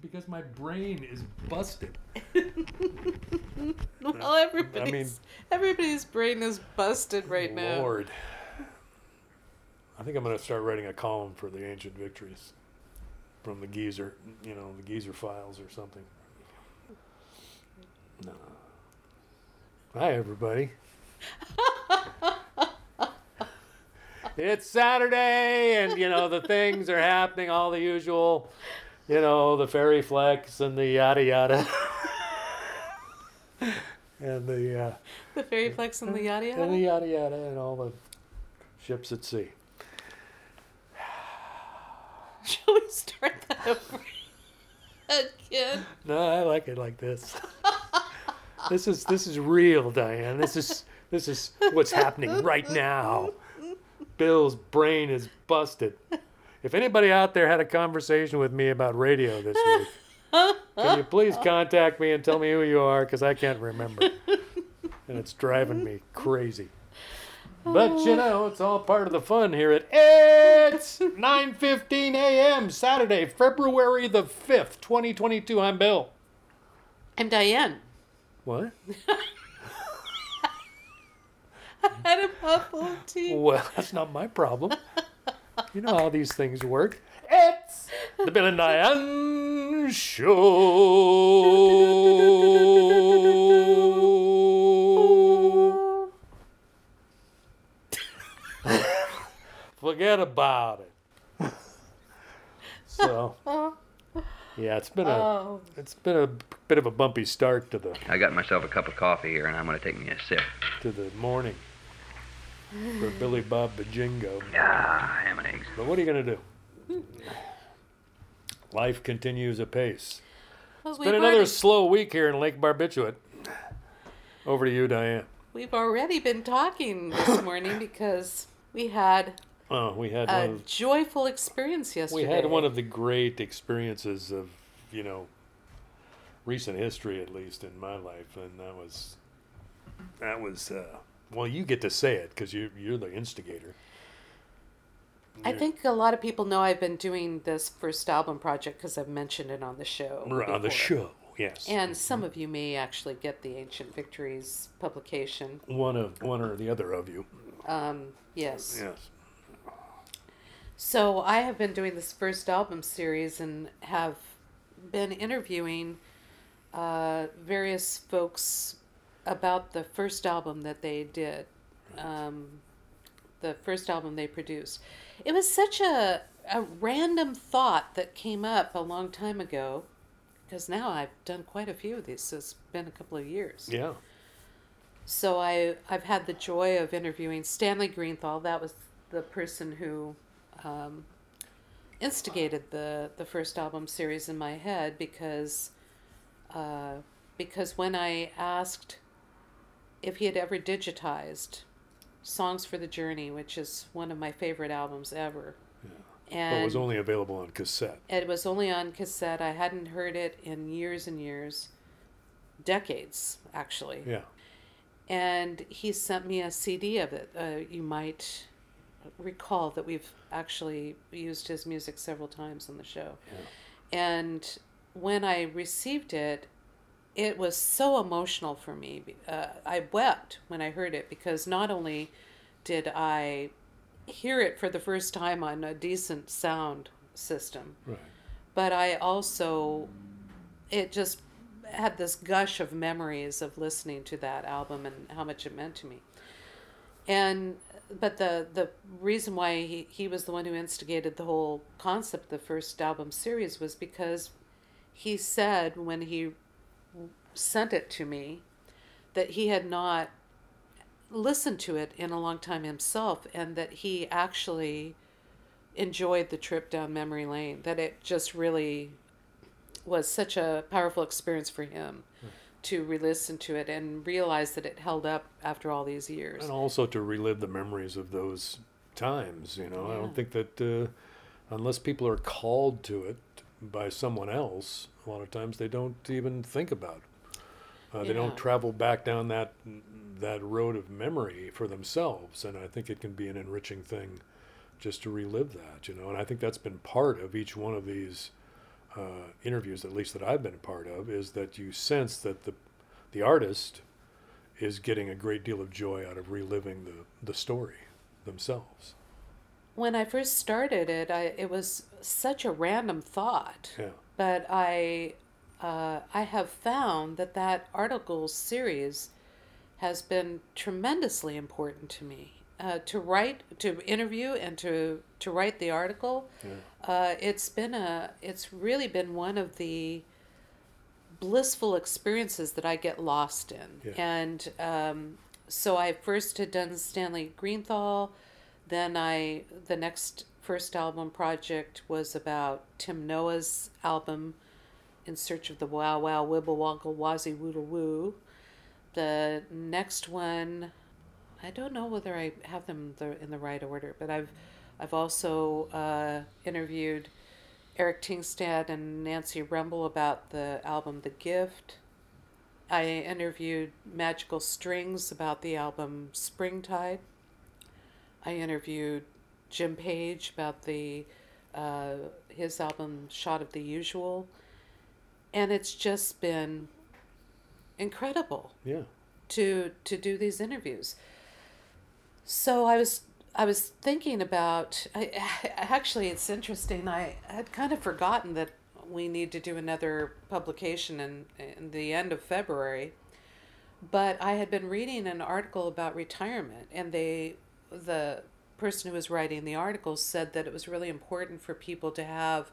Because my brain is busted. well, everybody's everybody's brain is busted right now. Lord. I think I'm going to start writing a column for the ancient victories from the geezer, you know, the geezer files or something. No. Hi, everybody. it's Saturday, and you know the things are happening, all the usual, you know, the fairy flex and the yada yada, and the uh, The fairy flex and the yada yada and the yada. yada and all the ships at sea. Shall we start that over again? No, I like it like this. this is this is real, Diane. This is this is what's happening right now. Bill's brain is busted. If anybody out there had a conversation with me about radio this week, can you please contact me and tell me who you are because I can't remember, and it's driving me crazy. But you know, it's all part of the fun here at it's 9:15 a.m. Saturday, February the 5th, 2022. I'm Bill. I'm Diane. What? I had a of tea. Well, that's not my problem. You know how these things work. It's the Bill and Diane Show. Forget about it. So, yeah, it's been a Oh, it's been a bit of a bumpy start to the I got myself a cup of coffee here, and I'm going to take me a sip. to the morning for Billy Bob Bajingo. Ah, ham and eggs. But what are you going to do? Life continues apace. well, It's we've been another already, slow week here in Lake Barbituate. Over to you, Diane. we've already been talking this morning because we had Oh, we had a of, joyful experience yesterday. we had one of the great experiences of you know recent history, at least in my life, and that was that was uh, well, you get to say it because you you're the instigator. I think a lot of people know I've been doing this first album project because I've mentioned it on the show. Right, on the show. Yes, And some of you may actually get the Ancient Victories publication. one of one or the other of you. Um, yes. Yes. So I have been doing this first album series and have been interviewing uh, various folks about the first album that they did, um, the first album they produced. It was such a, a random thought that came up a long time ago, because now I've done quite a few of these, so it's been a couple of years. Yeah. So I I've had the joy of interviewing Stanley Greenthal. That was the person who um, instigated the the first album series in my head because uh, because when I asked if he had ever digitized Songs for the Journey, which is one of my favorite albums ever, But and it was only available on cassette. it was only on cassette. I hadn't heard it in years and years, decades actually Yeah. and he sent me a CD of it. Uh, you might recall that we've actually used his music several times on the show. Yeah. And when I received it, it was so emotional for me. Uh, I wept when I heard it because not only did I hear it for the first time on a decent sound system, Right. but I also it just had this gush of memories of listening to that album and how much it meant to me. And but the the reason why he, he was the one who instigated the whole concept of the first album series was because he said when he sent it to me that he had not listened to it in a long time himself and that he actually enjoyed the trip down memory lane that it just really was such a powerful experience for him to re-listen to it and realize that it held up after all these years. And also to relive the memories of those times. You know, I don't think that uh, unless people are called to it by someone else, a lot of times they don't even think about. Uh, They Yeah. don't travel back down that that road of memory for themselves, and I think it can be an enriching thing just to relive that. You know, and I think that's been part of each one of these uh, interviews, at least that I've been a part of, is that you sense that the the artist is getting a great deal of joy out of reliving the, the story themselves. When I first started it, I, it was such a random thought. Yeah. But I, uh, I have found that that article series has been tremendously important to me. Uh, to write, to interview, and to to write the article, Yeah. uh, it's been a, it's really been one of the blissful experiences that I get lost in. Yeah. And um, so I first had done Stanley Greenthal, then I the next first album project was about Tim Noah's album In Search of the Wow Wow Wibble Woggle Wazzy Woodle Woo. The next one I don't know whether I have them the, in the right order, but I've I've also uh, interviewed Eric Tingstad and Nancy Rumbel about the album The Gift. I interviewed Magical Strings about the album Springtide. I interviewed Jim Page about the uh, his album Shot of the Usual, and it's just been incredible Yeah. to to do these interviews. So I was I was thinking about I, actually it's interesting I had kind of forgotten that we need to do another publication in, in the end of February. But I had been reading an article about retirement and they the person who was writing the article said that it was really important for people to have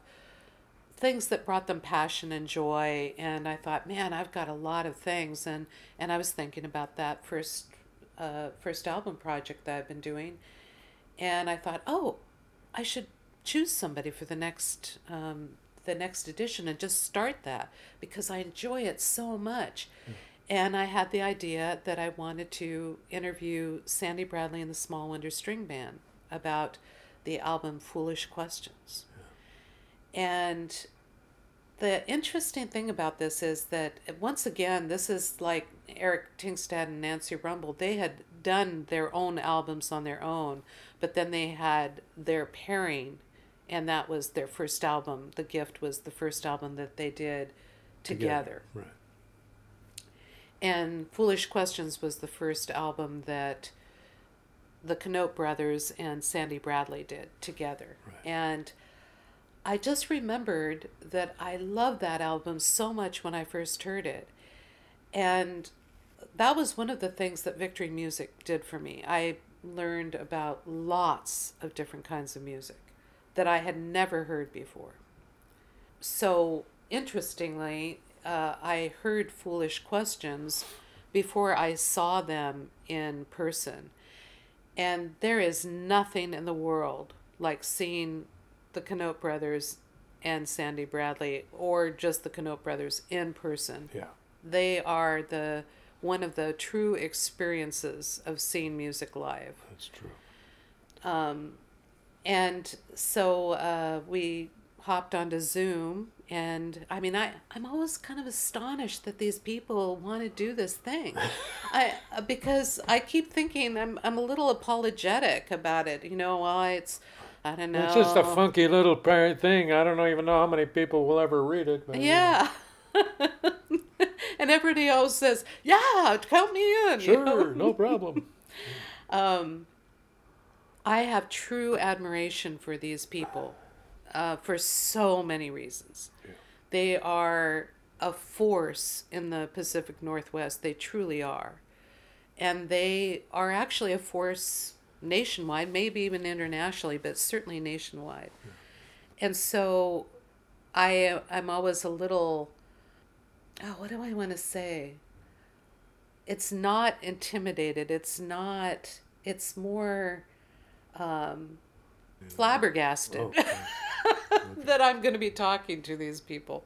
things that brought them passion and joy and i thought man i've got a lot of things and and i was thinking about that first uh, first album project that i've been doing and i thought oh i should choose somebody for the next um, the next edition and just start that because i enjoy it so much and i had the idea that i wanted to interview sandy bradley and the small wonder string band about the album foolish questions and the interesting thing about this is that once again, this is like Eric Tingstad and Nancy Rumbel. They had done their own albums on their own, but then they had their pairing, and that was their first album. The Gift was the first album that they did together. Right. And Foolish Questions was the first album that the Canote brothers and Sandy Bradley did together. Right. And I just remembered that I loved that album so much when I first heard it. And that was one of the things that Victory Music did for me. I learned about lots of different kinds of music that I had never heard before. So, interestingly, uh, I heard Foolish Questions before I saw them in person. And there is nothing in the world like seeing the Canote brothers and Sandy Bradley, or just the Canote brothers in person. Yeah. They are the one of the true experiences of seeing music live. That's true. Um, and so uh, we hopped onto Zoom, and I mean, I I'm always kind of astonished that these people want to do this thing, I uh, because I keep thinking I'm I'm a little apologetic about it. You know, why it's I don't know. It's just a funky little parent thing. I don't even know how many people will ever read it. But, Yeah. and everybody else says, "Yeah, count me in." you know? Sure, no problem. Um, I have true admiration for these people uh, for so many reasons. Yeah. They are a force in the Pacific Northwest. They truly are. And they are actually a force nationwide, maybe even internationally, but certainly nationwide. And so I, I'm always a little, oh, what do I want to say? it's not intimidated. It's not. It's more um, flabbergasted Oh, okay. That I'm going to be talking to these people,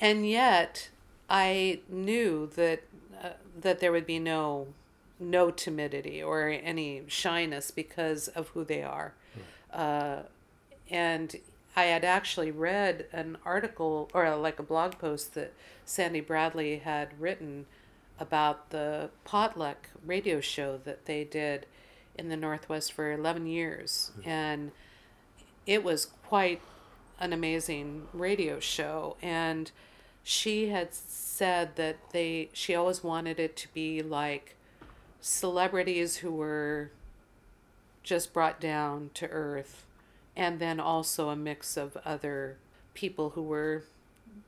and yet I knew that uh, that there would be no no timidity or any shyness because of who they are, uh, and I had actually read an article or like a blog post that Sandy Bradley had written about the potluck radio show that they did in the Northwest for 11 years. And it was quite an amazing radio show, and she had said that they she always wanted it to be like celebrities who were just brought down to earth and then also a mix of other people who were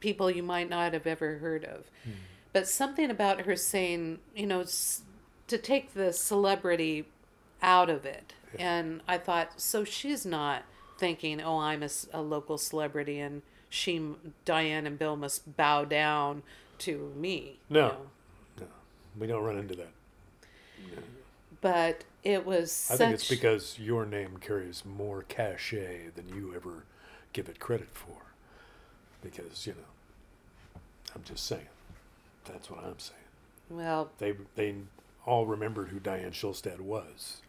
people you might not have ever heard of. Hmm. But something about her saying you know to take the celebrity out of it and i thought so she's not thinking oh i'm a local celebrity and she diane and bill must bow down to me you No. know. No, we don't run into that. but it was I think it's because your name carries more cachet than you ever give it credit for. Because you know, I'm just saying. That's what I'm saying. well They they all remembered who Diane Schulstad was.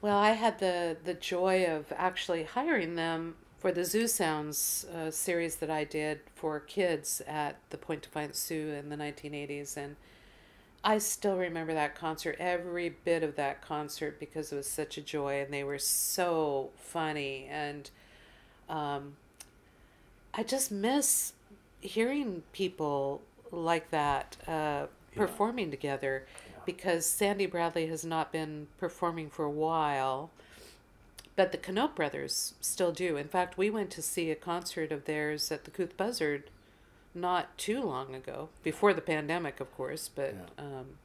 Well, I had the the joy of actually hiring them for the Zoo Sounds uh, series that I did for kids at the Point Defiance Zoo in the 1980s, and I still remember that concert, every bit of that concert, because it was such a joy, and they were so funny, and um, I just miss hearing people like that uh, performing together because Sandy Bradley has not been performing for a while, but the Canote Brothers still do. In fact, we went to see a concert of theirs at the Couth Buzzard not too long ago, before the pandemic, of course, but Yeah. um,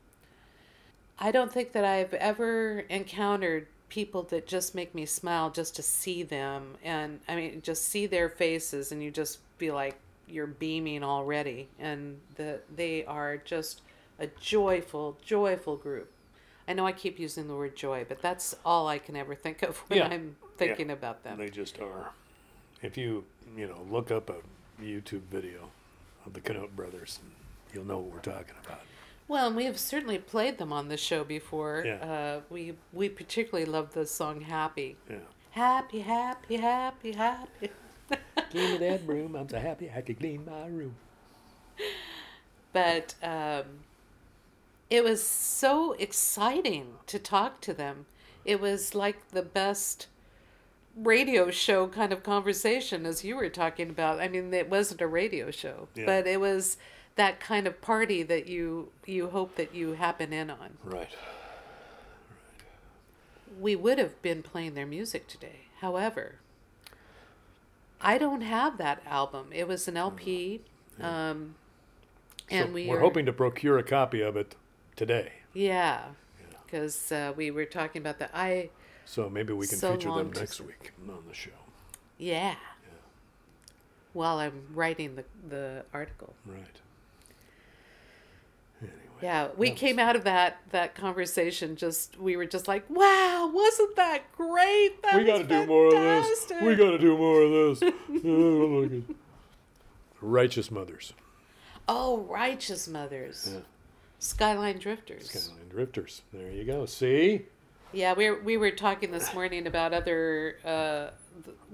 I don't think that I've ever encountered people that just make me smile just to see them and I mean just see their faces and you just feel like you're beaming already and the they are just a joyful joyful group. I know I keep using the word joy, but that's all I can ever think of when Yeah. I'm thinking about them. They just are. If you you know look up a YouTube video of the Canote Brothers, you'll know what we're talking about. Well, and we have certainly played them on the show before. Yeah. Uh, we we particularly love the song "Happy." Yeah. Happy, happy, happy, happy. Give me that broom. I'm so happy I could clean my room. but um, it was so exciting to talk to them. It was like the best radio show kind of conversation as you were talking about. I mean, it wasn't a radio show, Yeah. but it was that kind of party that you you hope that you happen in on. Right. We would have been playing their music today. However, I don't have that album. It was an LP. Um, and so we we're are- hoping to procure a copy of it today. Yeah, because uh, we were talking about that. I So maybe we can So feature them next s- week on the show. yeah. While I'm writing the the article. Right. Anyway. Yeah, we came out of that that conversation just we were just like, wow, wasn't that great? That we got to do more of this. We got to do more of this. Oh, Righteous mothers. Oh, righteous mothers, Yeah. Skyline Drifters. Skyline drifters. There you go. See? Yeah, we we were talking this morning about other uh,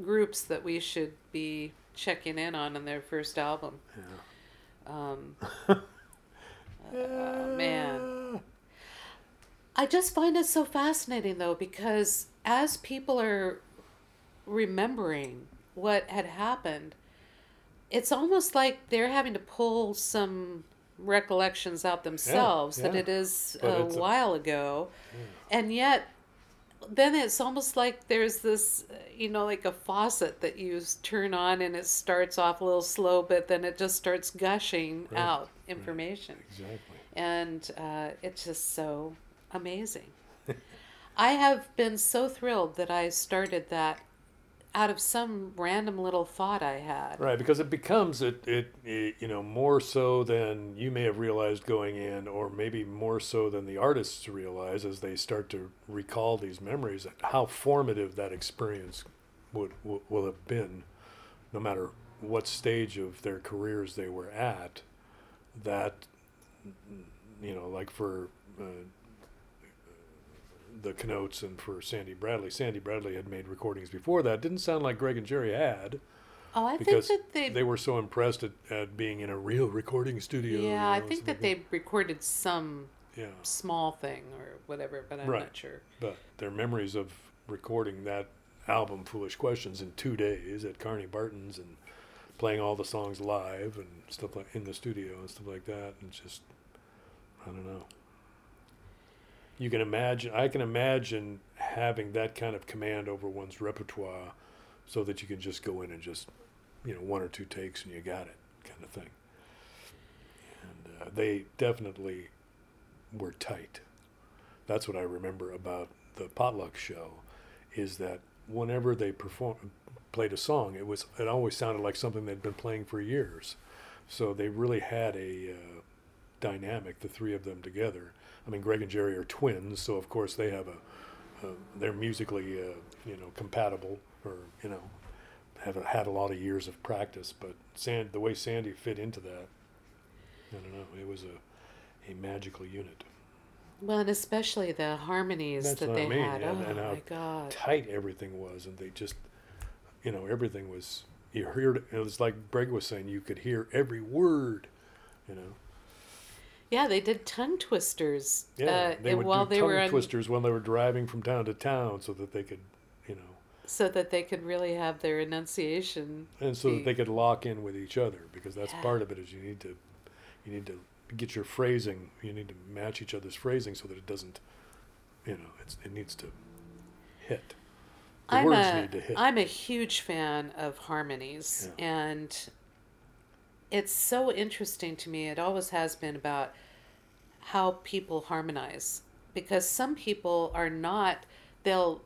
groups that we should be checking in on in their first album. Yeah. Um, oh, man. I just find it so fascinating though because as people are remembering what had happened, it's almost like they're having to pull some recollections out themselves that yeah. it is a it's a- while ago. And yet then it's almost like there's this you know like a faucet that you turn on and it starts off a little slow but then it just starts gushing Right, out information Exactly. and uh, it's just so amazing. I have been so thrilled that I started that out of some random little thought I had. Right, because it becomes it, it, it, you know, more so than you may have realized going in, or maybe more so than the artists realize as they start to recall these memories, how formative that experience would, will, will have been, no matter what stage of their careers they were at. That, you know, like for uh, the Canotes and for Sandy Bradley. Sandy Bradley had made recordings before that. Didn't sound like Greg and Jerry had Oh, I think that they, they were so impressed at, at being in a real recording studio. yeah, I think that they recorded some yeah, small thing or whatever, but I'm Right. not sure. but their memories of recording that album Foolish Questions in two days at Kearney Barton's and playing all the songs live and stuff like in the studio and stuff like that. And just, I don't know. You can imagine, I can imagine having that kind of command over one's repertoire so that you can just go in and just, you know, one or two takes and you got it kind of thing. And uh, they definitely were tight. That's what I remember about the potluck show is that whenever they performed played a song, it was it always sounded like something they'd been playing for years. So they really had a uh, dynamic, the three of them together. I mean, Greg and Jerry are twins, so of course they have a, uh, they're musically, uh, you know, compatible, or you know, have a, had a lot of years of practice. But Sand, the way Sandy fit into that, I don't know, it was a, a magical unit. Well, and especially the harmonies That's that they I mean, had. and- oh and how my god! tight everything was, and they just, you know, everything was. You heard it was like Greg was saying. You could hear every word, you know. Yeah, they did tongue twisters. Yeah, uh, they would while do they tongue were on, twisters when they were driving from town to town, so that they could, you know, so that they could really have their enunciation. and so be- that they could lock in with each other because that's Yeah. part of it. Is you need to, you need to get your phrasing. You need to match each other's phrasing so that it doesn't, you know, it's, it needs to hit. The I'm words a need to hit. am a huge fan of harmonies, Yeah. and it's so interesting to me. It always has been about how people harmonize because some people are not. They'll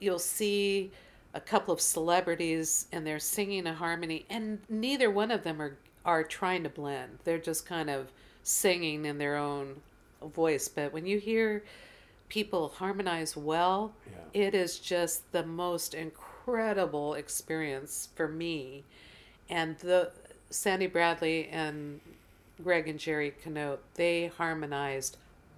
you'll see a couple of celebrities and they're singing a harmony, and neither one of them are are trying to blend. They're just kind of singing in their own voice. But when you hear people harmonize well, Yeah. it is just the most incredible experience for me. And the Sandy Bradley and Greg and Jerry Canote, they harmonized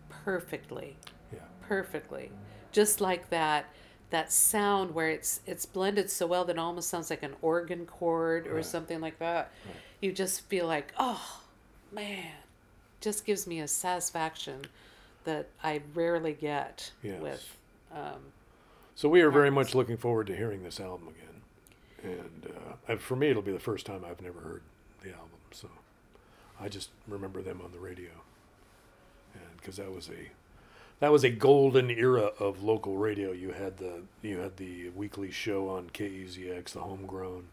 perfectly, yeah. perfectly. Just like that that sound where it's it's blended so well that it almost sounds like an organ chord or Right. something like that. Right. You just feel like, oh man, just gives me a satisfaction that I rarely get Yes. with um, So we are very much looking forward to hearing this album again, and uh, and for me it'll be the first time I've never heard the album. So I just remember them on the radio, and because that was a that was a golden era of local radio. You had the you had the weekly show on KEZX, the Homegrown,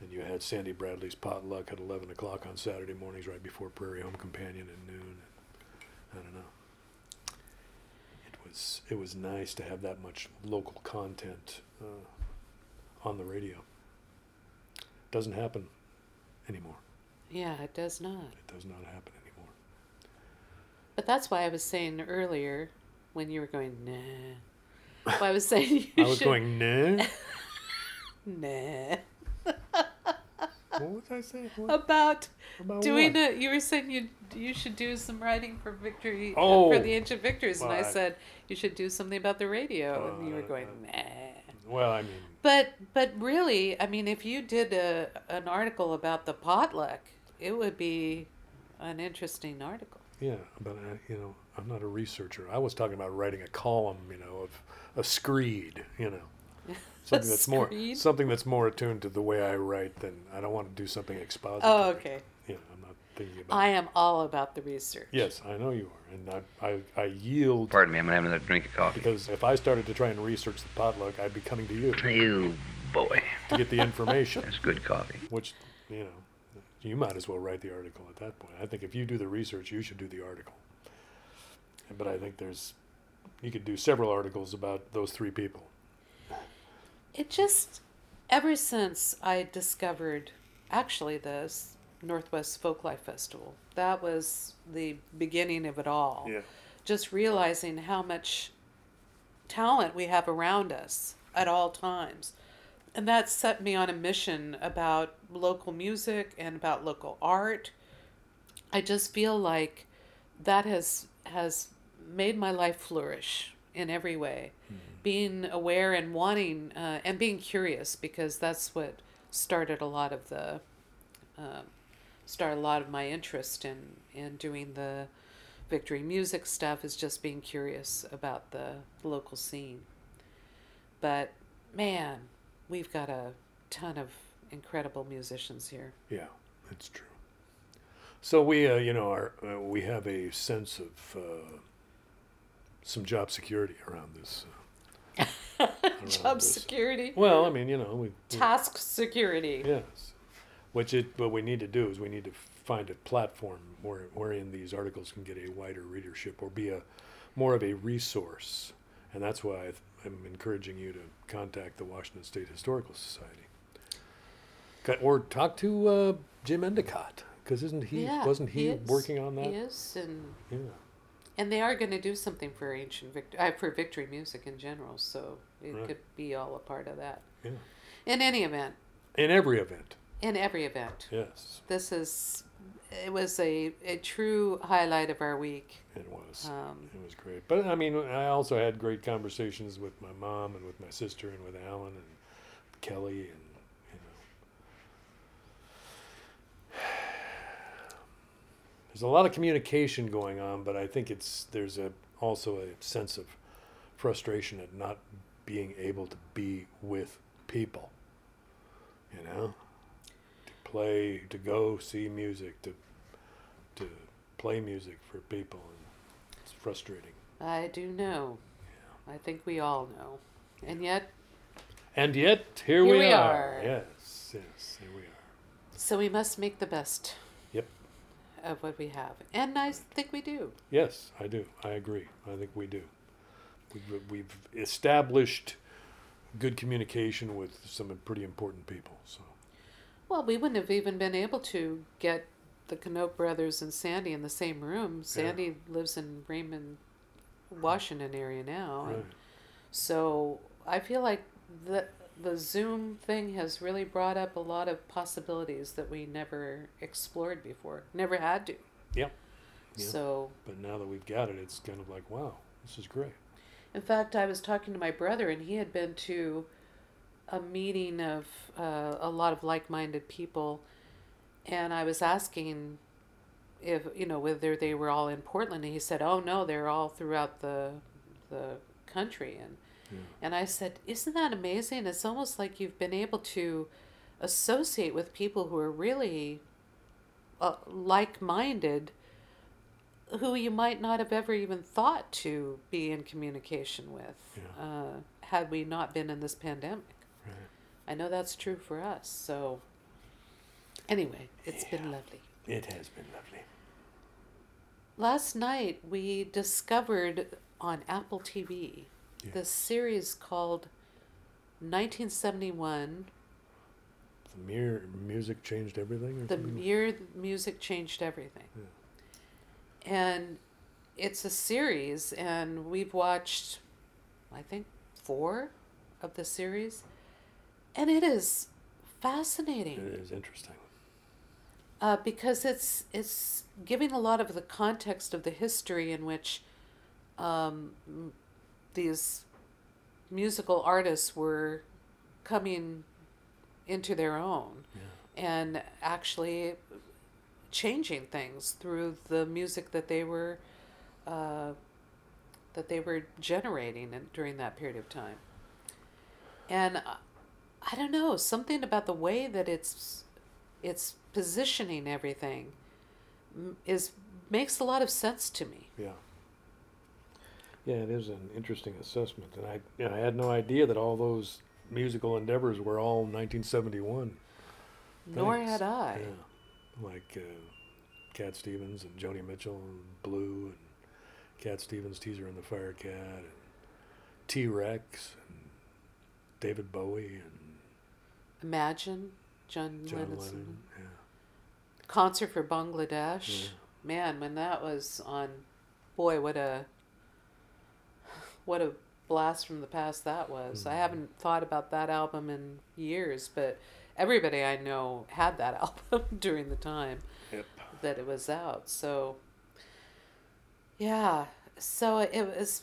and you had Sandy Bradley's Potluck at eleven o'clock on Saturday mornings, right before Prairie Home Companion at noon. I don't know it was it was nice to have that much local content uh, on the radio. Doesn't happen anymore. Yeah, it does not. It does not happen anymore. But that's why I was saying earlier when you were going nah. Why I was saying you I was should, going nah. nah what was I saying? What, about about doing what? it. You were saying you you should do some writing for victory uh, Oh. for the ancient victors, and I said you should do something about the radio, and you were Uh, going nah. Well, I mean, But but really, I mean, if you did a an article about the potluck, it would be an interesting article. yeah, but uh, you know, I'm not a researcher. I was talking about writing a column, you know, of a screed, you know, something that's more something that's more attuned to the way I write than I don't want to do something expository. Oh, okay. Yeah, I'm not thinking about. I am all about the research. Yes, I know you are, and I, I, I yield Pardon me, I'm gonna have another drink of coffee. because if I started to try and research the potluck, I'd be coming to you You boy, to get the information, that's good coffee. which, you know, you might as well write the article at that point. I think if you do the research, you should do the article. But I think there's, you could do several articles about those three people. It just, ever since I discovered actually this Northwest Folklife Festival, that was the beginning of it all. Yeah. Just realizing how much talent we have around us at all times. And that set me on a mission about local music and about local art. I just feel like that has has made my life flourish in every way. Being aware and wanting uh, and being curious because that's what started a lot of the um, started a lot of my interest in in doing the victory music stuff is just being curious about the local scene. But man, we've got a ton of incredible musicians here. Yeah, that's true. So we, uh, you know, our, uh, we have a sense of uh, some job security around this. Uh, around Job this. security. Well, I mean, you know, we, we Task security. yes, which it what we need to do is we need to find a platform where wherein these articles can get a wider readership or be a more of a resource, and that's why I'm encouraging you to contact the Washington State Historical Society, or talk to uh, Jim Endicott because isn't he Yeah, wasn't he, is. working on that? He is, and Yeah, and they are going to do something for ancient victory, uh, for victory music in general. So it Right. could be all a part of that. yeah. In any event, In every event, in every event, yes, this is it was a, a true highlight of our week. it was. Um, It was great. But I mean, I also had great conversations with my mom and with my sister and with Alan and Kelly and you know. There's a lot of communication going on, but I think it's there's a also a sense of frustration at not being able to be with people. You know, play, to go see music, to to play music for people, and it's frustrating. I do know. I think we all know, and yet, And yet, here, Here we, we are. are. Yes, yes, here we are. so we must make the best. Yep. Of what we have, and I think we do. Yes, I do. I agree. I think we do. We've, we've established good communication with some pretty important people. So, Well, we wouldn't have even been able to get the Canote brothers and Sandy in the same room. Sandy lives in Raymond, Washington area now. right. So I feel like the the Zoom thing has really brought up a lot of possibilities that we never explored before, never had to. Yep. Yeah. So, But now that we've got it, it's kind of like, wow, this is great. in fact, I was talking to my brother, and he had been to a meeting of uh, a lot of like-minded people, and I was asking if you know whether they were all in Portland, and he said, "Oh no, they're all throughout the the country." And Yeah. and I said, "Isn't that amazing? It's almost like you've been able to associate with people who are really uh, like-minded." Who you might not have ever even thought to be in communication with, Yeah. uh, had we not been in this pandemic. Right. I know that's true for us. So, anyway, it's been lovely. It has been lovely. Last night we discovered on Apple TV Yeah. this series called 1971 The mere music changed everything. The something? Year Music Changed Everything. Yeah. And it's a series, and we've watched, I think, four of the series. And it is fascinating. It is interesting. uh, because it's it's giving a lot of the context of the history in which um, these musical artists were coming into their own Yeah. and actually changing things through the music that they were uh, that they were generating in, during that period of time. And I, don't know something about the way that it's it's positioning everything is makes a lot of sense to me. Yeah. Yeah, it is an interesting assessment, and I yeah, I had no idea that all those musical endeavors were all 1971. Nor Thanks. had I. Yeah, like uh, Cat Stevens and Joni Mitchell and Blue and Cat Stevens, Teaser and the Fire Cat, and T Rex and David Bowie and Imagine John, John Lennon's Lennon. concert for Bangladesh. Yeah. Man, when that was on, boy, what a what a blast from the past that was. I Mhm. haven't thought about that album in years, but everybody I know had that album during the time Yep. that it was out. So, yeah, so it was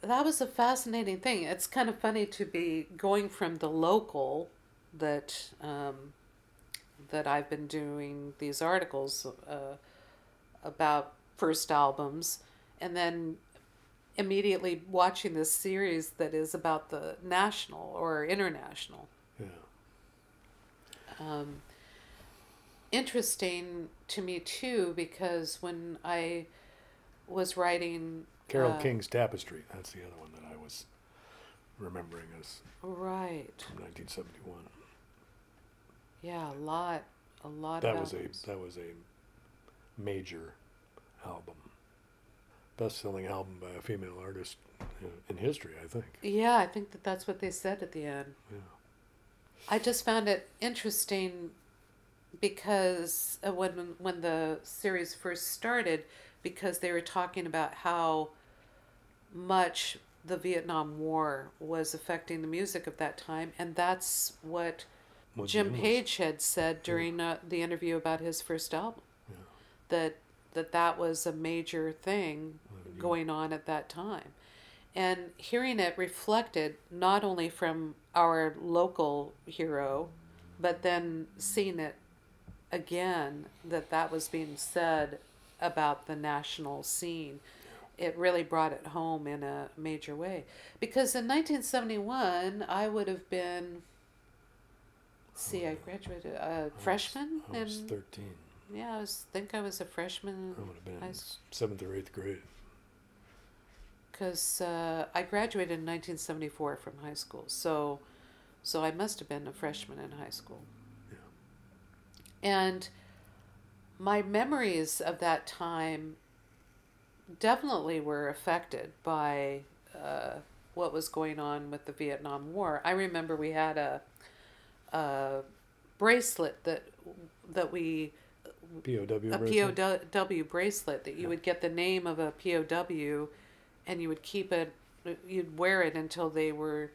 that was a fascinating thing. It's kind of funny to be going from the local that um, that I've been doing these articles uh, about first albums, and then immediately watching this series that is about the national or international. Yeah. Um, interesting to me too because when I was writing Carol uh, King's Tapestry. That's the other one that I was remembering as right, from 1971. Yeah, a lot, a lot. That of was a that was a major album, best-selling album by a female artist in- in history, I think. Yeah, I think that that's what they said at the end. Yeah. I just found it interesting because uh, when when the series first started, because they were talking about how much the Vietnam War was affecting the music of that time, and that's what What Jim? Page had said during uh, the interview about his first album. Yeah. That that that was a major thing yeah. going on at that time. And hearing it reflected not only from our local hero, but then seeing it again that that was being said about the national scene, it really brought it home in a major way. Because in 1971, I would have been, see, I graduated a freshman, I was and 13. yeah, I was think I was a freshman I would have been I in seventh or eighth grade. because uh, I graduated in 1974 from high school. So, so I must have been a freshman in high school. Yeah. And my memories of that time definitely were affected by uh, what was going on with the Vietnam War. I remember we had a, a bracelet that that we POW. a bracelet? POW bracelet that you Yeah. would get the name of a POW and you would keep it, you'd wear it until they were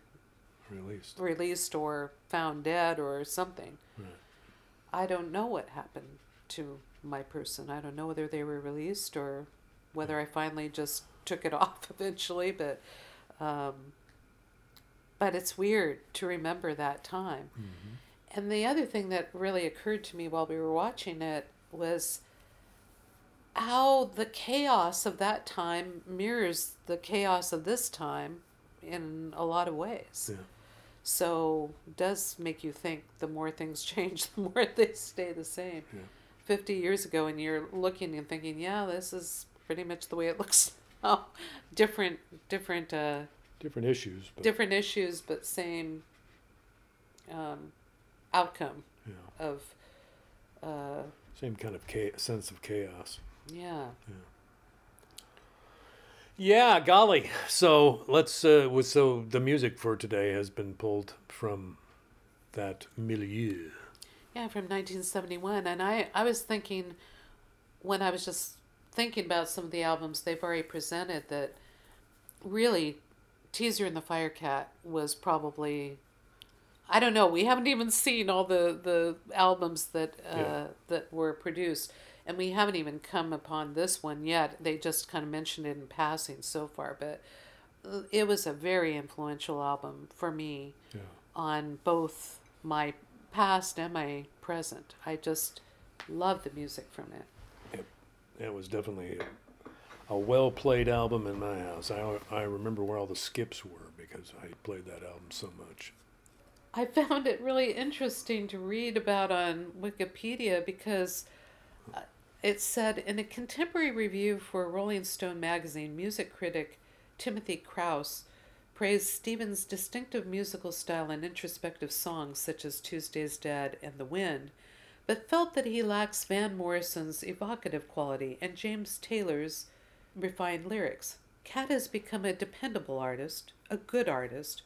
released. released or found dead or something. Right. I don't know what happened to my person. I don't know whether they were released or whether I finally just took it off eventually, but um, but it's weird to remember that time. Mhm. And the other thing that really occurred to me while we were watching it was how the chaos of that time mirrors the chaos of this time in a lot of ways. Yeah. So does make you think the more things change, the more they stay the same. Yeah. 50 years ago and you're looking and thinking, yeah, this is pretty much the way it looks now. different different uh Different issues, but different issues but same um outcome yeah, of uh same kind of cha- sense of chaos. yeah. Yeah, golly. So let's. Uh, was- so the music for today has been pulled from that milieu. Yeah, from 1971. And I, I was thinking, when I was just thinking about some of the albums they've already presented, that really Teaser and the Firecat was probably. I don't know. We haven't even seen all the, the albums that uh, Yeah. that were produced, and we haven't even come upon this one yet. They just kind of mentioned it in passing so far, but uh, it was a very influential album for me Yeah. on both my past and my present. I just love the music from it. It was definitely a, well played album in my house. I, I remember where all the skips were because I played that album so much. I found it really interesting to read about on Wikipedia because uh, it said in a contemporary review for Rolling Stone magazine, music critic Timothy Crouse praised Stevens' distinctive musical style and introspective songs such as Tuesday's Dead and The Wind, but felt that he lacks Van Morrison's evocative quality and James Taylor's refined lyrics. Cat has become a dependable artist, a good artist,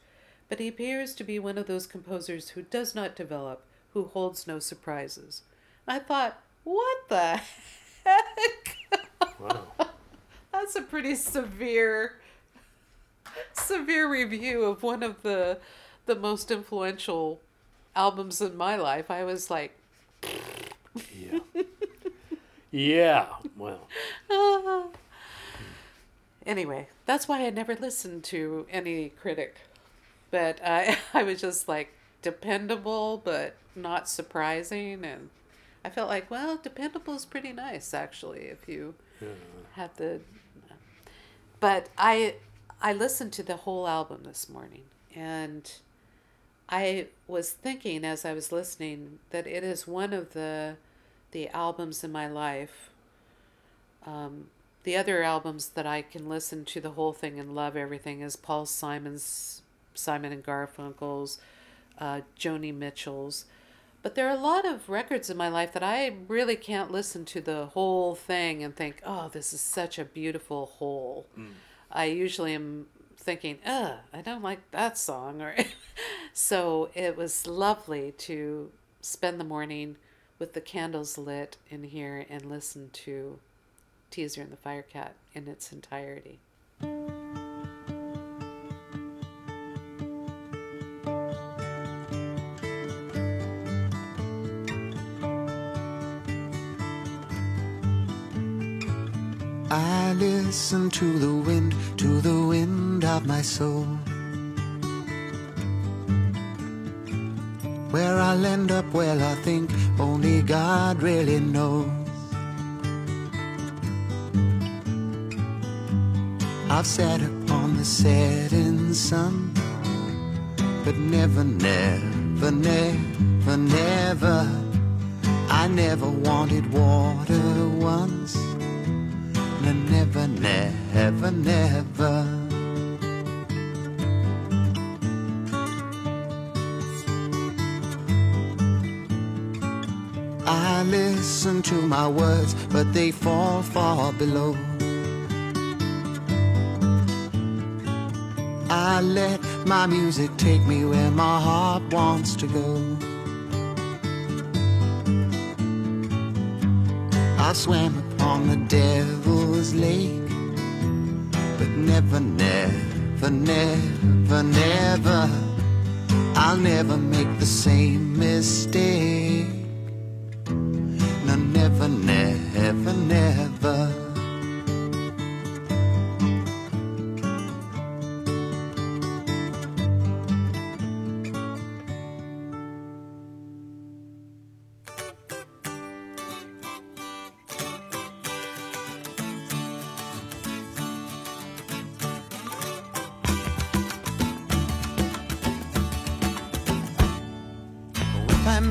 but he appears to be one of those composers who does not develop, who holds no surprises. I thought, what the heck? Wow. That's a pretty severe severe review of one of the the most influential albums in my life. I was like, yeah. Yeah. Well, ah. Anyway, that's why I never listened to any critic. But I I was just like dependable but not surprising and I felt like, well, dependable is pretty nice actually if you yeah. have the but i I listened to the whole album this morning, and I was thinking as I was listening that it is one of the the albums in my life. Um, the other albums that I can listen to the whole thing and love everything is Paul Simon's, Simon and Garfunkel's, uh, Joni Mitchell's. But there are a lot of records in my life that I really can't listen to the whole thing and think, oh, this is such a beautiful whole. Mm. I usually am thinking, ugh, I don't like that song. Or so it was lovely to spend the morning with the candles lit in here and listen to Teaser and the Firecat in its entirety. I listen to the wind, to the wind of my soul. Where I'll end up, well, I think only God really knows. I've sat upon the setting sun, but never, never, never, never. I never wanted water once and never, never, never. I listen to my words, but they fall far below. I let my music take me where my heart wants to go. I swam upon the devil's lake. But never, never, never, never, I'll never make the same mistake.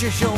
plays a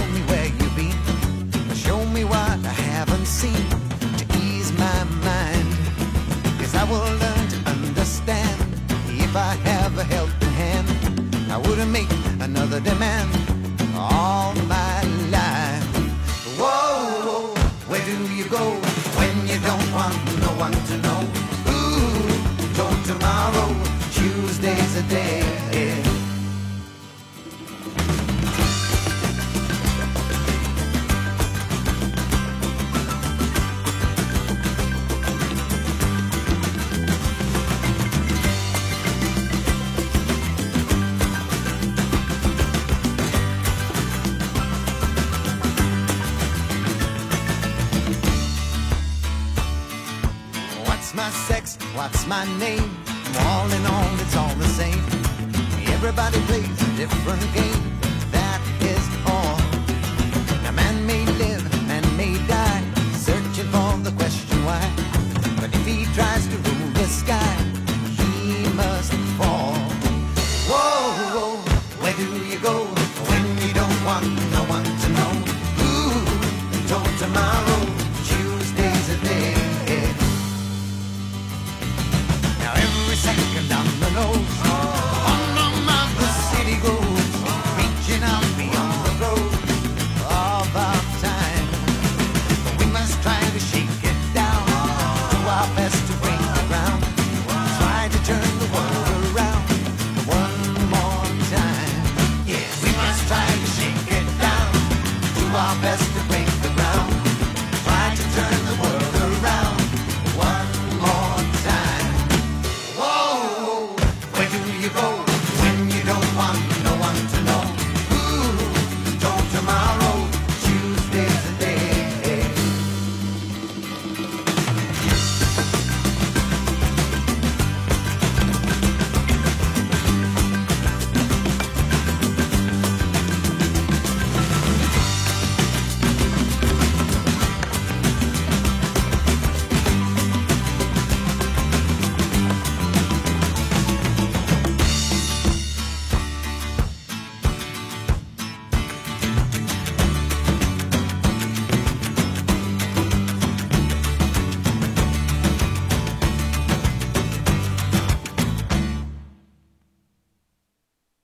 game. harvest